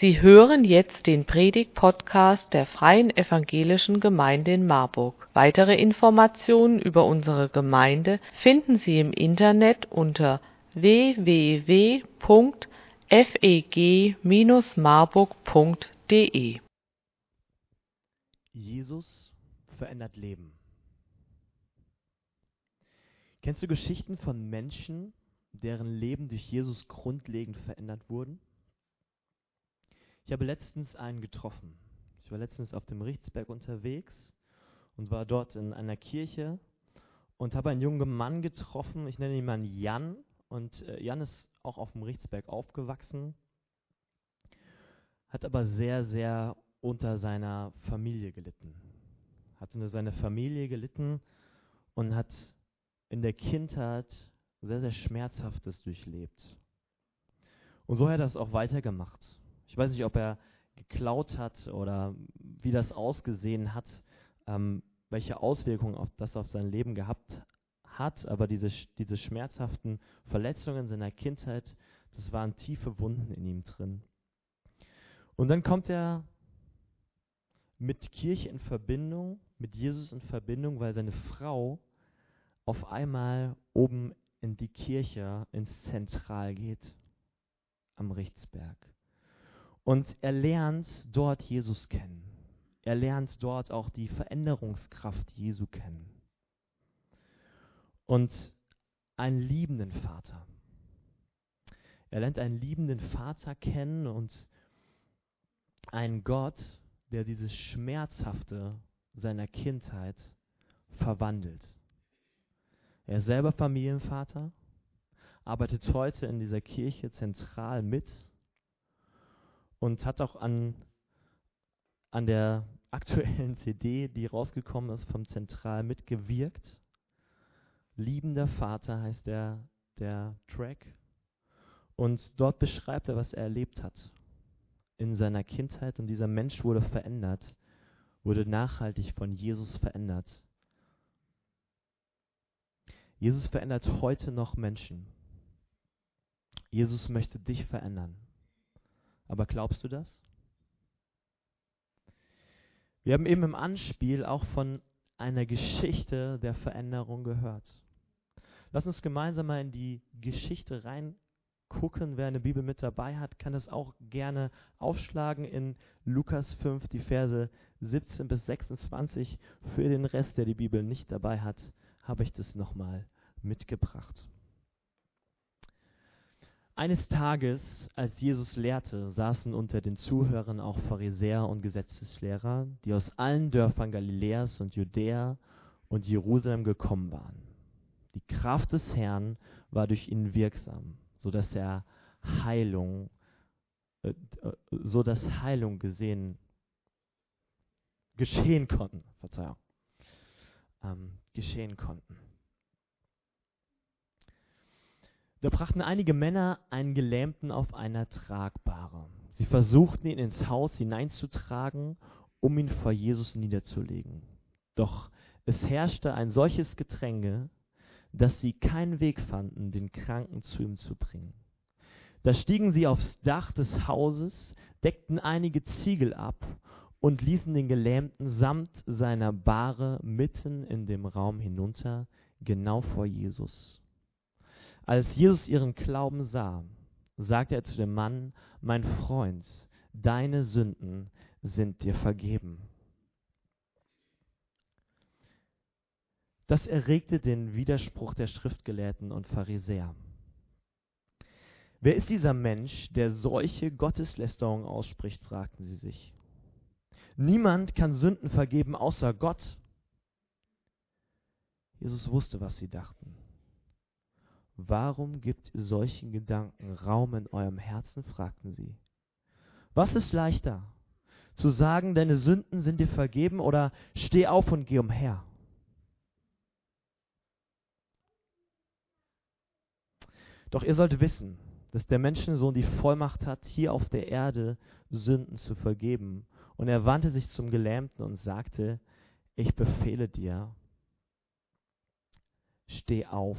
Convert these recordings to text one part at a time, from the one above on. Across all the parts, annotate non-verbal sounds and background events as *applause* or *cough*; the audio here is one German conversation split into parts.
Sie hören jetzt den Predigt-Podcast der Freien Evangelischen Gemeinde in Marburg. Weitere Informationen über unsere Gemeinde finden Sie im Internet unter www.feg-marburg.de. Jesus verändert Leben. Kennst du Geschichten von Menschen, deren Leben durch Jesus grundlegend verändert wurden? Ich habe letztens einen getroffen. Ich war letztens auf dem Richtsberg unterwegs und war dort in einer Kirche und habe einen jungen Mann getroffen. Ich nenne ihn mal Jan. Und äh, Jan ist auch auf dem Richtsberg aufgewachsen, hat aber sehr, sehr unter seiner Familie gelitten. Hat unter seiner Familie gelitten und hat in der Kindheit sehr, sehr Schmerzhaftes durchlebt. Und so hat er das auch weitergemacht. Ich weiß nicht, ob er geklaut hat oder wie das ausgesehen hat, ähm, welche Auswirkungen auf das auf sein Leben gehabt hat, aber diese, diese schmerzhaften Verletzungen seiner Kindheit, das waren tiefe Wunden in ihm drin. Und dann kommt er mit Kirche in Verbindung, mit Jesus in Verbindung, weil seine Frau auf einmal oben in die Kirche ins Zentral geht, am Richtsberg. Und er lernt dort Jesus kennen. Er lernt dort auch die Veränderungskraft Jesu kennen. Und einen liebenden Vater. Er lernt einen liebenden Vater kennen und einen Gott, der dieses Schmerzhafte seiner Kindheit verwandelt. Er ist selber Familienvater, arbeitet heute in dieser Kirche zentral mit und hat auch an, an der aktuellen *laughs* CD, die rausgekommen ist, vom Zentral mitgewirkt. Liebender Vater heißt der, der Track. Und dort beschreibt er, was er erlebt hat in seiner Kindheit. Und dieser Mensch wurde verändert, wurde nachhaltig von Jesus verändert. Jesus verändert heute noch Menschen. Jesus möchte dich verändern. Aber glaubst du das? Wir haben eben im Anspiel auch von einer Geschichte der Veränderung gehört. Lass uns gemeinsam mal in die Geschichte reingucken. Wer eine Bibel mit dabei hat, kann das auch gerne aufschlagen in Lukas 5, die Verse 17 bis 26. Für den Rest, der die Bibel nicht dabei hat, habe ich das nochmal mitgebracht. Eines Tages, als Jesus lehrte, saßen unter den Zuhörern auch Pharisäer und Gesetzeslehrer, die aus allen Dörfern Galiläas und Judäa und Jerusalem gekommen waren. Die Kraft des Herrn war durch ihn wirksam, so dass er Heilung, äh, äh, so dass Heilung gesehen, geschehen konnten, Verzeihung, ähm, geschehen konnten. Da brachten einige Männer einen Gelähmten auf einer Tragbare. Sie versuchten ihn ins Haus hineinzutragen, um ihn vor Jesus niederzulegen. Doch es herrschte ein solches Gedränge, dass sie keinen Weg fanden, den Kranken zu ihm zu bringen. Da stiegen sie aufs Dach des Hauses, deckten einige Ziegel ab und ließen den Gelähmten samt seiner Bahre mitten in dem Raum hinunter, genau vor Jesus. Als Jesus ihren Glauben sah, sagte er zu dem Mann, mein Freund, deine Sünden sind dir vergeben. Das erregte den Widerspruch der Schriftgelehrten und Pharisäer. Wer ist dieser Mensch, der solche Gotteslästerung ausspricht, fragten sie sich. Niemand kann Sünden vergeben außer Gott. Jesus wusste, was sie dachten. Warum gibt solchen Gedanken Raum in eurem Herzen? fragten sie. Was ist leichter? Zu sagen, deine Sünden sind dir vergeben oder steh auf und geh umher? Doch ihr sollt wissen, dass der Menschensohn die Vollmacht hat, hier auf der Erde Sünden zu vergeben. Und er wandte sich zum Gelähmten und sagte, ich befehle dir, steh auf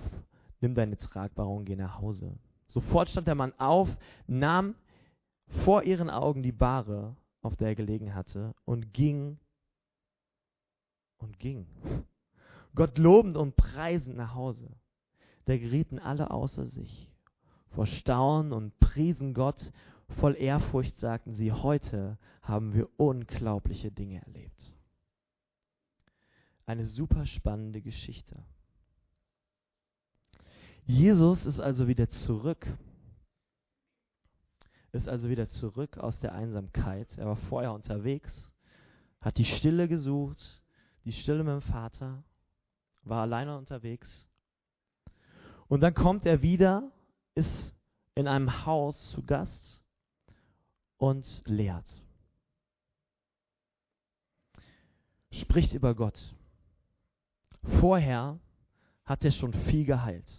nimm deine Tragbare und geh nach Hause. Sofort stand der Mann auf, nahm vor ihren Augen die Bahre, auf der er gelegen hatte, und ging und ging. Gott lobend und preisend nach Hause. Da gerieten alle außer sich. Vor Staunen und priesen Gott. Voll Ehrfurcht sagten sie, heute haben wir unglaubliche Dinge erlebt. Eine super spannende Geschichte. Jesus ist also wieder zurück. Ist also wieder zurück aus der Einsamkeit. Er war vorher unterwegs, hat die Stille gesucht, die Stille mit dem Vater, war alleine unterwegs. Und dann kommt er wieder, ist in einem Haus zu Gast und lehrt. Spricht über Gott. Vorher hat er schon viel geheilt.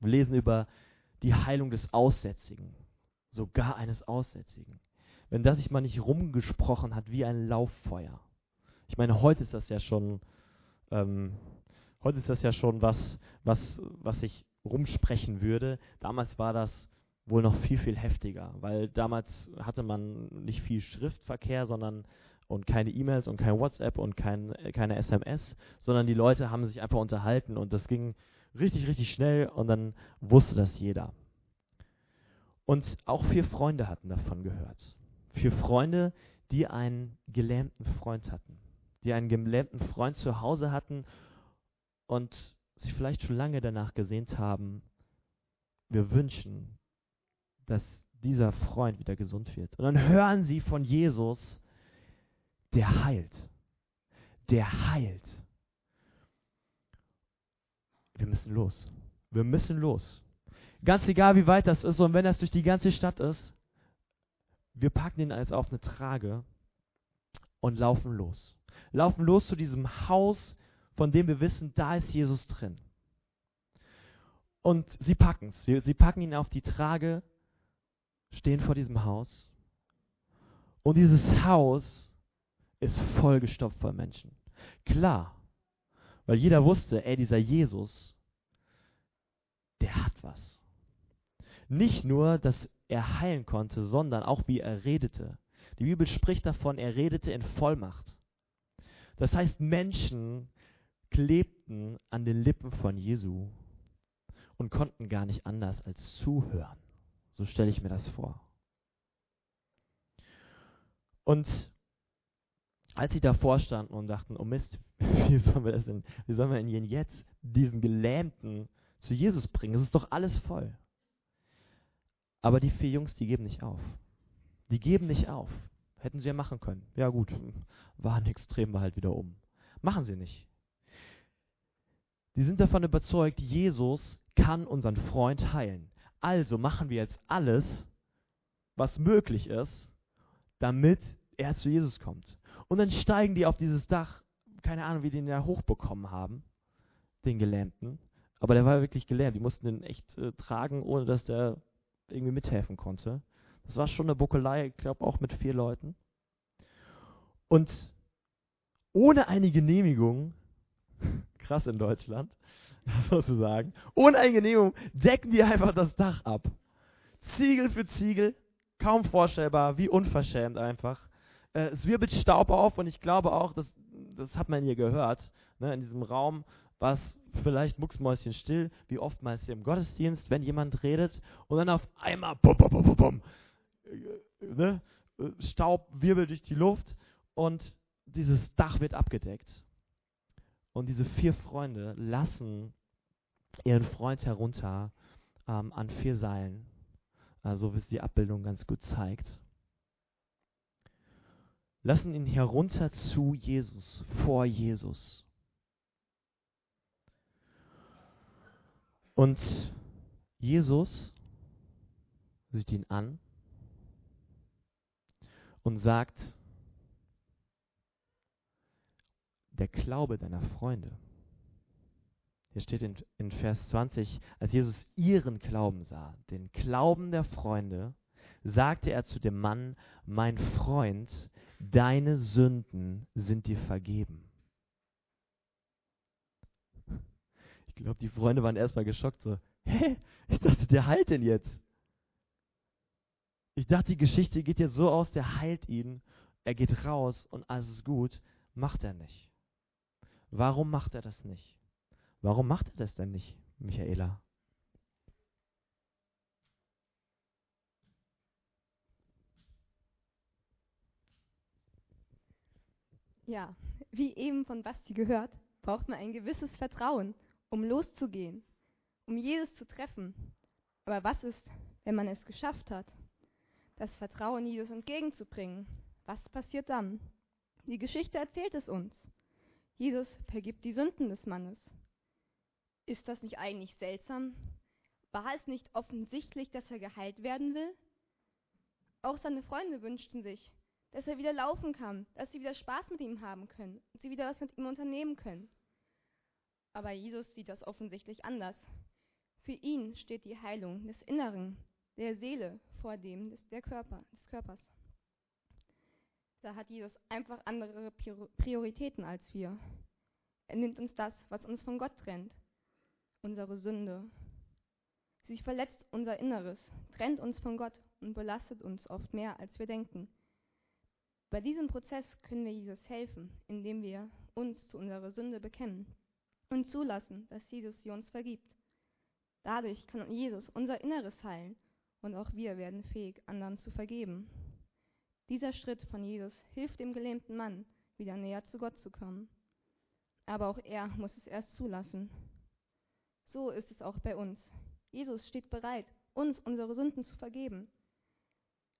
Wir lesen über die Heilung des Aussätzigen, sogar eines Aussätzigen. Wenn das sich mal nicht rumgesprochen hat wie ein Lauffeuer. Ich meine, heute ist das ja schon, ähm, heute ist das ja schon was, was, was ich rumsprechen würde. Damals war das wohl noch viel, viel heftiger, weil damals hatte man nicht viel Schriftverkehr, sondern und keine E-Mails und kein WhatsApp und kein, keine SMS, sondern die Leute haben sich einfach unterhalten und das ging richtig, richtig schnell und dann wusste das jeder. Und auch vier Freunde hatten davon gehört. Vier Freunde, die einen gelähmten Freund hatten. Die einen gelähmten Freund zu Hause hatten und sich vielleicht schon lange danach gesehnt haben, wir wünschen, dass dieser Freund wieder gesund wird. Und dann hören sie von Jesus, der heilt. Der heilt. Wir müssen los. Wir müssen los. Ganz egal, wie weit das ist und wenn das durch die ganze Stadt ist, wir packen ihn als auf eine Trage und laufen los. Laufen los zu diesem Haus, von dem wir wissen, da ist Jesus drin. Und sie packen es. Sie packen ihn auf die Trage, stehen vor diesem Haus. Und dieses Haus ist vollgestopft von Menschen. Klar, weil jeder wusste, ey, dieser Jesus, der hat was. Nicht nur, dass er heilen konnte, sondern auch wie er redete. Die Bibel spricht davon, er redete in Vollmacht. Das heißt, Menschen klebten an den Lippen von Jesu und konnten gar nicht anders als zuhören. So stelle ich mir das vor. Und als sie davor standen und dachten, oh Mist, *laughs* wie sollen wir das denn, wie sollen wir denn jetzt diesen Gelähmten zu Jesus bringen? Es ist doch alles voll. Aber die vier Jungs, die geben nicht auf. Die geben nicht auf. Hätten sie ja machen können. Ja gut, waren extrem wir halt wieder um. Machen sie nicht. Die sind davon überzeugt, Jesus kann unseren Freund heilen. Also machen wir jetzt alles, was möglich ist, damit er zu Jesus kommt. Und dann steigen die auf dieses Dach, keine Ahnung, wie die den ja hochbekommen haben, den Gelähmten. Aber der war wirklich gelähmt. Die mussten den echt äh, tragen, ohne dass der irgendwie mithelfen konnte. Das war schon eine Buckelei, ich glaube auch mit vier Leuten. Und ohne eine Genehmigung, *laughs* krass in Deutschland, *laughs* sozusagen, ohne eine Genehmigung decken die einfach das Dach ab. Ziegel für Ziegel, kaum vorstellbar, wie unverschämt einfach. Äh, es wirbelt Staub auf und ich glaube auch, das, das hat man hier gehört, ne, in diesem Raum war es vielleicht mucksmäuschen still, wie oftmals hier im Gottesdienst, wenn jemand redet und dann auf einmal bum, bum, bum, bum, äh, ne, Staub wirbelt durch die Luft und dieses Dach wird abgedeckt. Und diese vier Freunde lassen ihren Freund herunter ähm, an vier Seilen, äh, so wie es die Abbildung ganz gut zeigt. Lassen ihn herunter zu Jesus, vor Jesus. Und Jesus sieht ihn an und sagt, der Glaube deiner Freunde. Hier steht in, in, Vers 20, als Jesus ihren Glauben sah, den Glauben der Freunde, sagte er zu dem Mann, mein Freund, deine Sünden sind dir vergeben. Ich glaube, die Freunde waren erstmal geschockt, so, hä, ich dachte, der heilt denn jetzt. Ich dachte, die Geschichte geht jetzt so aus, der heilt ihn, er geht raus und alles ist gut. Macht er nicht. Warum macht er das nicht? Warum macht er das denn nicht, Michaela? Ja, wie eben von Basti gehört, braucht man ein gewisses Vertrauen, um loszugehen, um Jesus zu treffen. Aber was ist, wenn man es geschafft hat, das Vertrauen Jesus entgegenzubringen? Was passiert dann? Die Geschichte erzählt es uns. Jesus vergibt die Sünden des Mannes. Ist das nicht eigentlich seltsam? War es nicht offensichtlich, dass er geheilt werden will? Auch seine Freunde wünschten sich, dass er wieder laufen kann, dass sie wieder Spaß mit ihm haben können, dass sie wieder was mit ihm unternehmen können. Aber Jesus sieht das offensichtlich anders. Für ihn steht die Heilung des Inneren, der Seele vor dem des, der Körper, des Körpers. Da hat Jesus einfach andere Prioritäten als wir. Er nimmt uns das, was uns von Gott trennt, unsere Sünde. Sie verletzt unser Inneres, trennt uns von Gott und belastet uns oft mehr, als wir denken. Bei diesem Prozess können wir Jesus helfen, indem wir uns zu unserer Sünde bekennen und zulassen, dass Jesus sie uns vergibt. Dadurch kann Jesus unser Inneres heilen und auch wir werden fähig, anderen zu vergeben. Dieser Schritt von Jesus hilft dem gelähmten Mann, wieder näher zu Gott zu kommen. Aber auch er muss es erst zulassen. So ist es auch bei uns. Jesus steht bereit, uns unsere Sünden zu vergeben.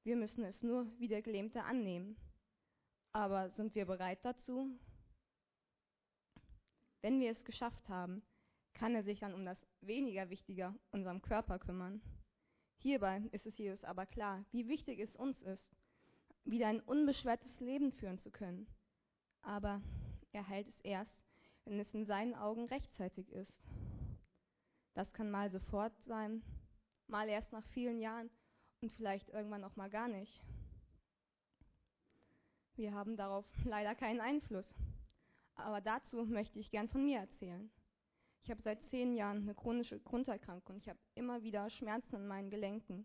Wir müssen es nur wie der Gelähmte annehmen. Aber sind wir bereit dazu? Wenn wir es geschafft haben, kann er sich dann um das weniger Wichtige, unserem Körper kümmern. Hierbei ist es Jesus aber klar, wie wichtig es uns ist, wieder ein unbeschwertes Leben führen zu können. Aber er heilt es erst, wenn es in seinen Augen rechtzeitig ist. Das kann mal sofort sein, mal erst nach vielen Jahren und vielleicht irgendwann auch mal gar nicht. Wir haben darauf *laughs* leider keinen Einfluss. Aber dazu möchte ich gern von mir erzählen. Ich habe seit zehn Jahren eine chronische Grunderkrankung. Ich habe immer wieder Schmerzen in meinen Gelenken.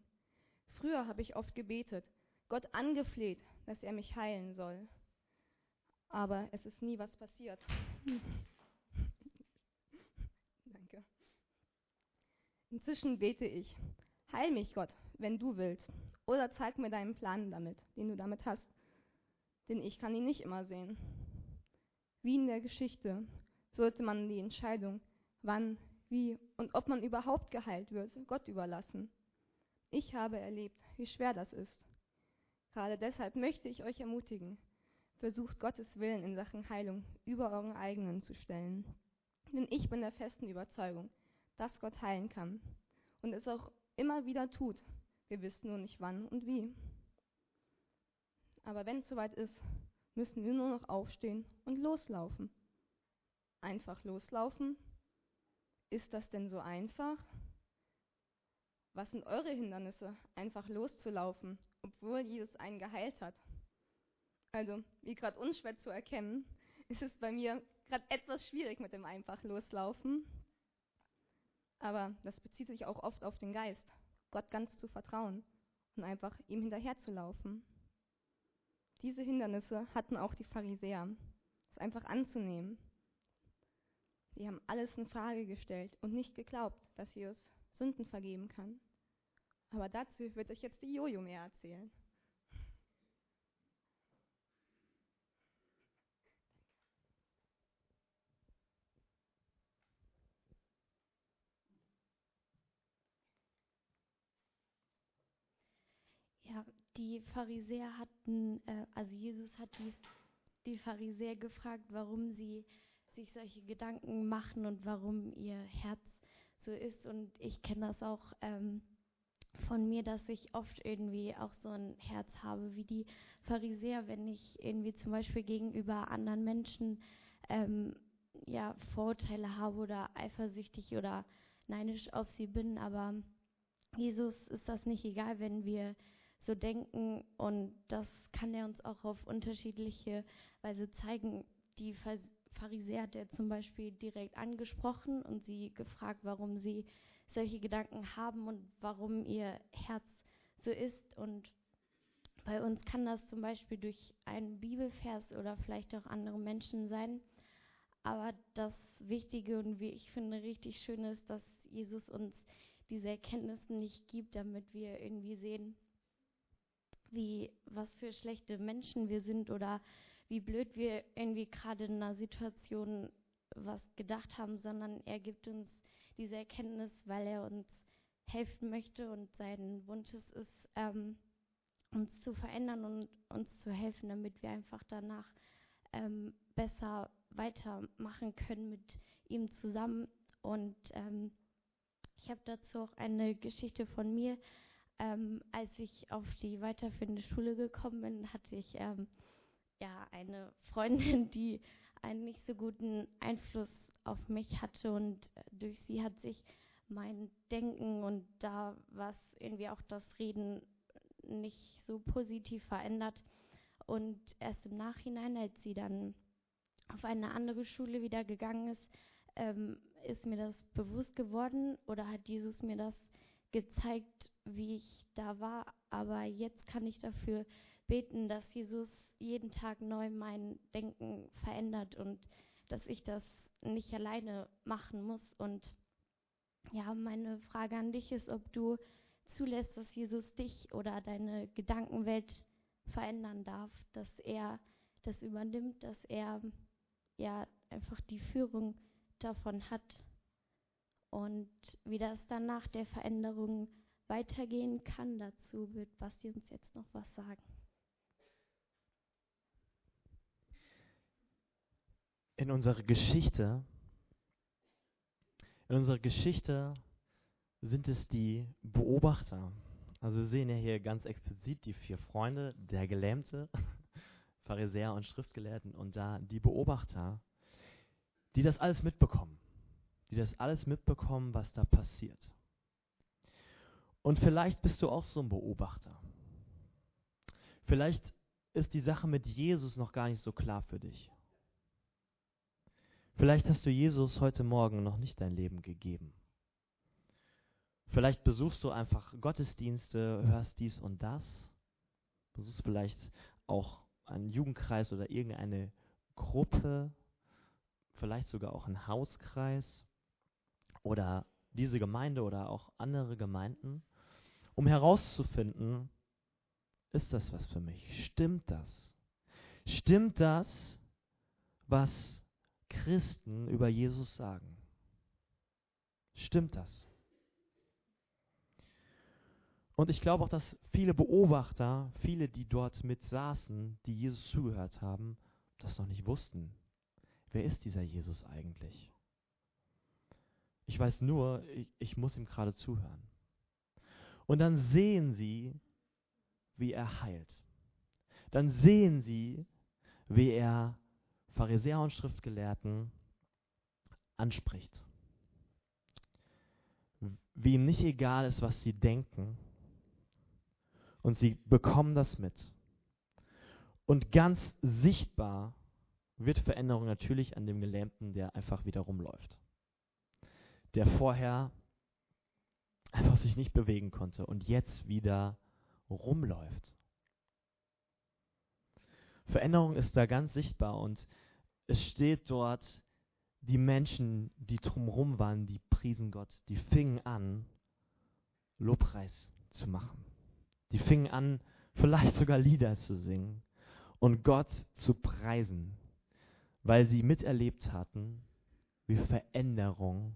Früher habe ich oft gebetet, Gott angefleht, dass er mich heilen soll. Aber es ist nie was passiert. *laughs* Danke. Inzwischen bete ich, heil mich Gott, wenn du willst. Oder zeig mir deinen Plan damit, den du damit hast. Denn ich kann ihn nicht immer sehen. Wie in der Geschichte sollte man die Entscheidung, wann, wie und ob man überhaupt geheilt wird, Gott überlassen. Ich habe erlebt, wie schwer das ist. Gerade deshalb möchte ich euch ermutigen, versucht Gottes Willen in Sachen Heilung über euren eigenen zu stellen. Denn ich bin der festen Überzeugung, dass Gott heilen kann und es auch immer wieder tut. Wir wissen nur nicht wann und wie. Aber wenn es soweit ist, müssen wir nur noch aufstehen und loslaufen. Einfach loslaufen? Ist das denn so einfach? Was sind eure Hindernisse, einfach loszulaufen obwohl Jesus einen geheilt hat. Also, wie gerade unschwer zu erkennen, ist es bei mir gerade etwas schwierig mit dem einfach loslaufen. Aber das bezieht sich auch oft auf den Geist, Gott ganz zu vertrauen und einfach ihm hinterherzulaufen. Diese Hindernisse hatten auch die Pharisäer, es einfach anzunehmen. Sie haben alles in Frage gestellt und nicht geglaubt, dass Jesus Sünden vergeben kann. Aber dazu wird euch jetzt die Jojo mehr erzählen. Ja, die Pharisäer hatten, äh, also Jesus hat die, die Pharisäer gefragt, warum sie sich solche Gedanken machen und warum ihr Herz so ist. Und ich kenne das auch ähm, von mir, dass ich oft irgendwie auch so ein Herz habe wie die Pharisäer, wenn ich irgendwie zum Beispiel gegenüber anderen Menschen ähm, ja, Vorurteile habe oder eifersüchtig oder neidisch auf sie bin. Aber Jesus ist das nicht egal, wenn wir so denken und das kann er uns auch auf unterschiedliche Weise zeigen. Die Pharisäer hat er zum Beispiel direkt angesprochen und sie gefragt, warum sie solche Gedanken haben und warum ihr Herz so ist. Und Bei uns kann das zum Beispiel durch einen Bibelvers oder vielleicht auch andere Menschen sein. Aber das Wichtige und wie ich finde richtig schön ist, dass Jesus uns diese Erkenntnisse nicht gibt, damit wir irgendwie sehen, wie was für schlechte Menschen wir sind oder wie blöd wir irgendwie gerade in einer Situation was gedacht haben, sondern er gibt uns diese Erkenntnis, weil er uns helfen möchte und sein Wunsch ist, ist ähm, uns zu verändern und uns zu helfen, damit wir einfach danach ähm, besser weitermachen können mit ihm zusammen. Und ähm, ich habe dazu auch eine Geschichte von mir. Ähm, als ich auf die weiterführende Schule gekommen bin, hatte ich ähm, ja eine Freundin, *laughs* die einen nicht so guten Einfluss auf mich hatte und äh, durch sie hat sich mein Denken und da was irgendwie auch das Reden nicht so positiv verändert. Und erst im Nachhinein, als sie dann auf eine andere Schule wieder gegangen ist, ähm, ist mir das bewusst geworden oder hat Jesus mir das gezeigt, wie ich da war. Aber jetzt kann ich dafür beten, dass Jesus jeden Tag neu mein Denken verändert und dass ich das nicht alleine machen muss. Und ja, meine Frage an dich ist, ob du zulässt, dass Jesus dich oder deine Gedankenwelt verändern darf, dass er das übernimmt, dass er ja einfach die Führung davon hat und wie das dann nach der Veränderung weitergehen kann. Dazu wird Basti uns jetzt noch was sagen. In unserer Geschichte, in unserer Geschichte sind es die Beobachter. Also wir sehen ja hier ganz explizit die vier Freunde, der Gelähmte, *laughs* Pharisäer und Schriftgelehrten und da die Beobachter, die das alles mitbekommen, die das alles mitbekommen, was da passiert. Und vielleicht bist du auch so ein Beobachter. Vielleicht ist die Sache mit Jesus noch gar nicht so klar für dich. Vielleicht hast du Jesus heute Morgen noch nicht dein Leben gegeben. Vielleicht besuchst du einfach Gottesdienste, hörst dies und das. Besuchst vielleicht auch einen Jugendkreis oder irgendeine Gruppe, vielleicht sogar auch einen Hauskreis oder diese Gemeinde oder auch andere Gemeinden, um herauszufinden, ist das was für mich? Stimmt das? Stimmt das, was Christen über Jesus sagen? Stimmt das? Und ich glaube auch, dass viele Beobachter, viele, die dort mit saßen, die Jesus zugehört haben, das noch nicht wussten. Wer ist dieser Jesus eigentlich? Ich weiß nur, ich, ich muss ihm gerade zuhören. Und dann sehen sie, wie er heilt. Dann sehen sie, wie er Pharisäer und Schriftgelehrten anspricht. Wie ihm nicht egal ist, was sie denken, und sie bekommen das mit. Und ganz sichtbar wird Veränderung natürlich an dem Gelähmten, der einfach wieder rumläuft. Der vorher sich nicht bewegen konnte und jetzt wieder rumläuft. Veränderung ist da ganz sichtbar und es steht dort, die Menschen, die drumherum waren, die priesen Gott, die fingen an, Lobpreis zu machen. Die fingen an, vielleicht sogar Lieder zu singen und Gott zu preisen, weil sie miterlebt hatten, wie Veränderung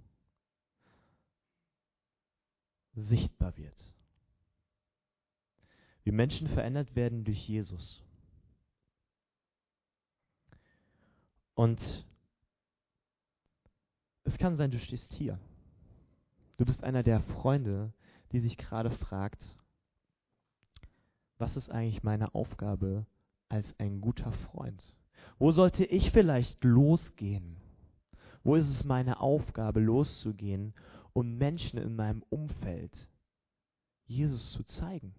sichtbar wird. Wie Menschen verändert werden durch Jesus. Und es kann sein, du stehst hier. Du bist einer der Freunde, die sich gerade fragt, was ist eigentlich meine Aufgabe als ein guter Freund? Wo sollte ich vielleicht losgehen? Wo ist es meine Aufgabe, loszugehen, um Menschen in meinem Umfeld Jesus zu zeigen?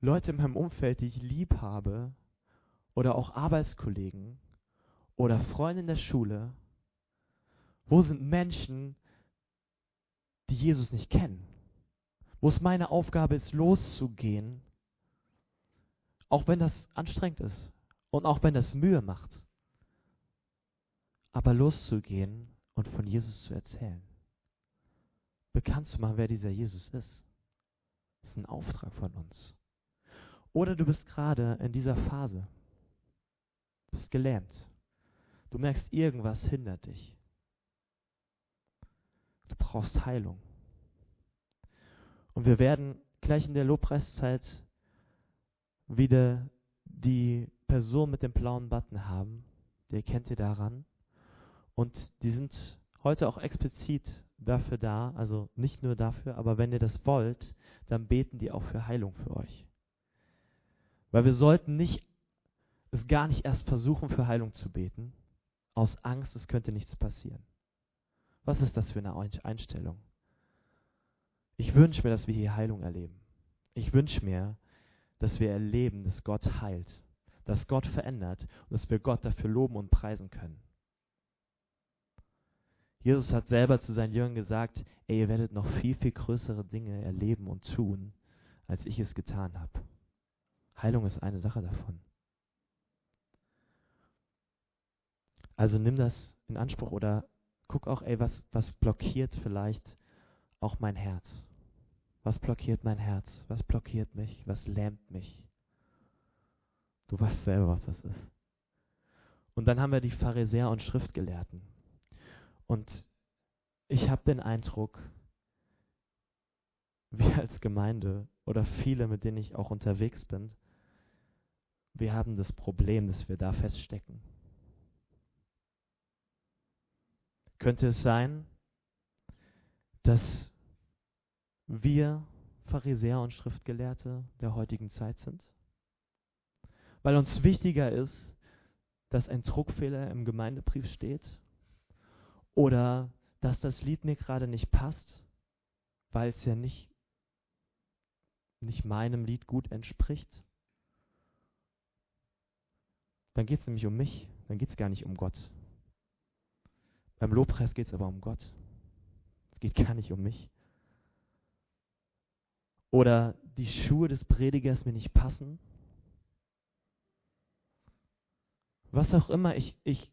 Leute in meinem Umfeld, die ich lieb habe, oder auch Arbeitskollegen oder Freunde in der Schule, wo sind Menschen, die Jesus nicht kennen? wo es meine Aufgabe ist, loszugehen, auch wenn das anstrengend ist und auch wenn das Mühe macht, aber loszugehen und von Jesus zu erzählen. Bekannt zu machen, wer dieser Jesus ist. Das ist ein Auftrag von uns. Oder du bist gerade in dieser Phase, bist gelähmt. Du merkst, irgendwas hindert dich. Du brauchst Heilung. Und wir werden gleich in der Lobpreiszeit wieder die Person mit dem blauen Button haben. Der kennt ihr daran. Und die sind heute auch explizit dafür da, also nicht nur dafür, aber wenn ihr das wollt, dann beten die auch für Heilung für euch. Weil wir sollten nicht, es gar nicht erst versuchen, für Heilung zu beten, aus Angst, es könnte nichts passieren. Was ist das für eine Einstellung? Ich wünsche mir, dass wir hier Heilung erleben. Ich wünsche mir, dass wir erleben, dass Gott heilt, dass Gott verändert und dass wir Gott dafür loben und preisen können. Jesus hat selber zu seinen Jüngern gesagt, ey, ihr werdet noch viel, viel größere Dinge erleben und tun, als ich es getan habe. Heilung ist eine Sache davon. Also nimm das in Anspruch oder guck auch, ey, was, was blockiert vielleicht auch mein Herz? Was blockiert mein Herz? Was blockiert mich? Was lähmt mich? Du weißt selber, was das ist. Und dann haben wir die Pharisäer und Schriftgelehrten. Und ich habe den Eindruck, *laughs* wir als Gemeinde oder viele, mit denen ich auch unterwegs bin, wir haben das Problem, dass wir da feststecken. Könnte es sein, dass wir Pharisäer und Schriftgelehrte der heutigen Zeit sind? Weil uns wichtiger ist, dass ein Druckfehler im Gemeindebrief steht oder dass das Lied mir gerade nicht passt, weil es ja nicht, nicht meinem Lied gut entspricht. Dann geht es nämlich um mich, dann geht es gar nicht um Gott. Beim Lobpreis geht es aber um Gott. Es geht gar nicht um mich. Oder die Schuhe des Predigers mir nicht passen. Was auch immer, ich, ich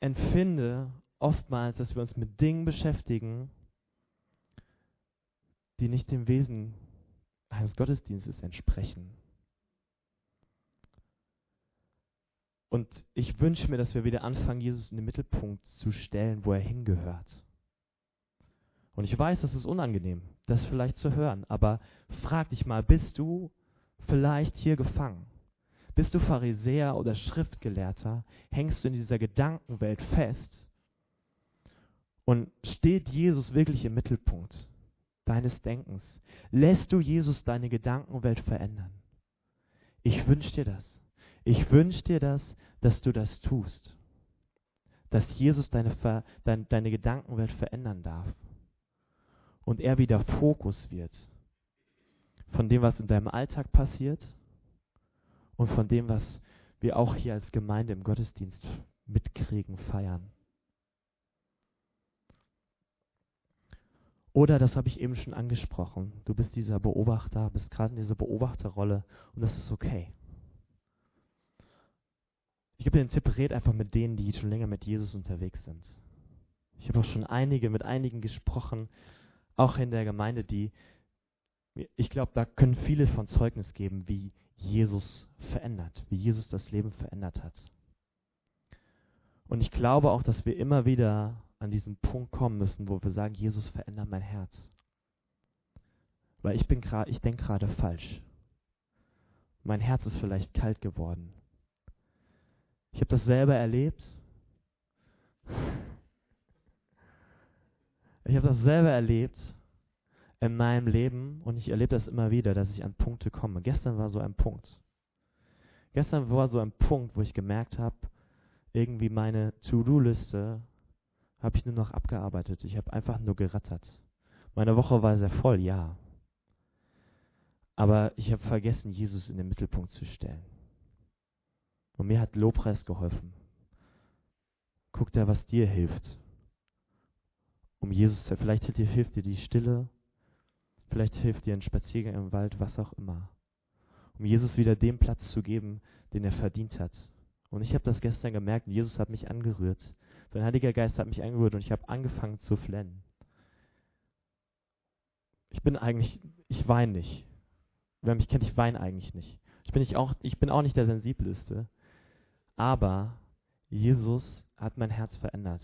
empfinde oftmals, dass wir uns mit Dingen beschäftigen, die nicht dem Wesen eines Gottesdienstes entsprechen. Und ich wünsche mir, dass wir wieder anfangen, Jesus in den Mittelpunkt zu stellen, wo er hingehört. Und ich weiß, das ist unangenehm, das vielleicht zu hören, aber frag dich mal, bist du vielleicht hier gefangen? Bist du Pharisäer oder Schriftgelehrter? Hängst du in dieser Gedankenwelt fest? Und steht Jesus wirklich im Mittelpunkt deines Denkens? Lässt du Jesus deine Gedankenwelt verändern? Ich wünsche dir das. Ich wünsche dir das, dass du das tust. Dass Jesus deine, deine, deine Gedankenwelt verändern darf. Und er wieder Fokus wird von dem, was in deinem Alltag passiert und von dem, was wir auch hier als Gemeinde im Gottesdienst mitkriegen, feiern. Oder, das habe ich eben schon angesprochen, du bist dieser Beobachter, bist gerade in dieser Beobachterrolle und das ist okay. Ich gebe dir den Tipp, red einfach mit denen, die schon länger mit Jesus unterwegs sind. Ich habe auch schon einige, mit einigen gesprochen, auch in der Gemeinde, die, ich glaube, da können viele von Zeugnis geben, wie Jesus verändert, wie Jesus das Leben verändert hat. Und ich glaube auch, dass wir immer wieder an diesen Punkt kommen müssen, wo wir sagen, Jesus verändert mein Herz. Weil ich bin gerade, ich denke gerade falsch. Mein Herz ist vielleicht kalt geworden. Ich habe das selber erlebt. Ich habe das selber erlebt in meinem Leben und ich erlebe das immer wieder, dass ich an Punkte komme. Gestern war so ein Punkt. Gestern war so ein Punkt, wo ich gemerkt habe, irgendwie meine To-Do-Liste habe ich nur noch abgearbeitet. Ich habe einfach nur gerattert. Meine Woche war sehr voll, ja. Aber ich habe vergessen, Jesus in den Mittelpunkt zu stellen. Und mir hat Lobpreis geholfen. Guck da, was dir hilft. Um Jesus zu, vielleicht hilft dir die Stille, Vielleicht hilft dir ein Spaziergang im Wald, was auch immer. Um Jesus wieder den Platz zu geben, den er verdient hat. Und ich habe das gestern gemerkt, Jesus hat mich angerührt. Sein Heiliger Geist hat mich angerührt und ich habe angefangen zu flennen. Ich bin eigentlich, ich weine nicht. Wer mich kennt, ich weine eigentlich nicht. Ich bin, nicht auch, ich bin auch nicht der Sensibleste. Aber Jesus hat mein Herz verändert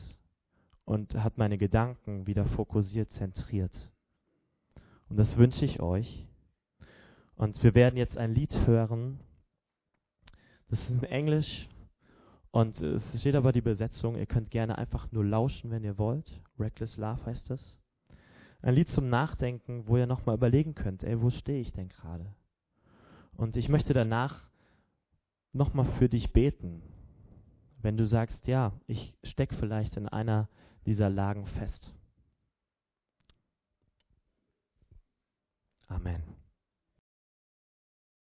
und hat meine Gedanken wieder fokussiert, zentriert. Und das wünsche ich euch. Und wir werden jetzt ein Lied hören. Das ist in Englisch und es steht aber die Besetzung. Ihr könnt gerne einfach nur lauschen, wenn ihr wollt. Reckless Love heißt das. Ein Lied zum Nachdenken, wo ihr nochmal überlegen könnt, ey, wo stehe ich denn gerade? Und ich möchte danach nochmal für dich beten. Wenn du sagst, ja, ich stecke vielleicht in einer dieser Lagen fest. Amen.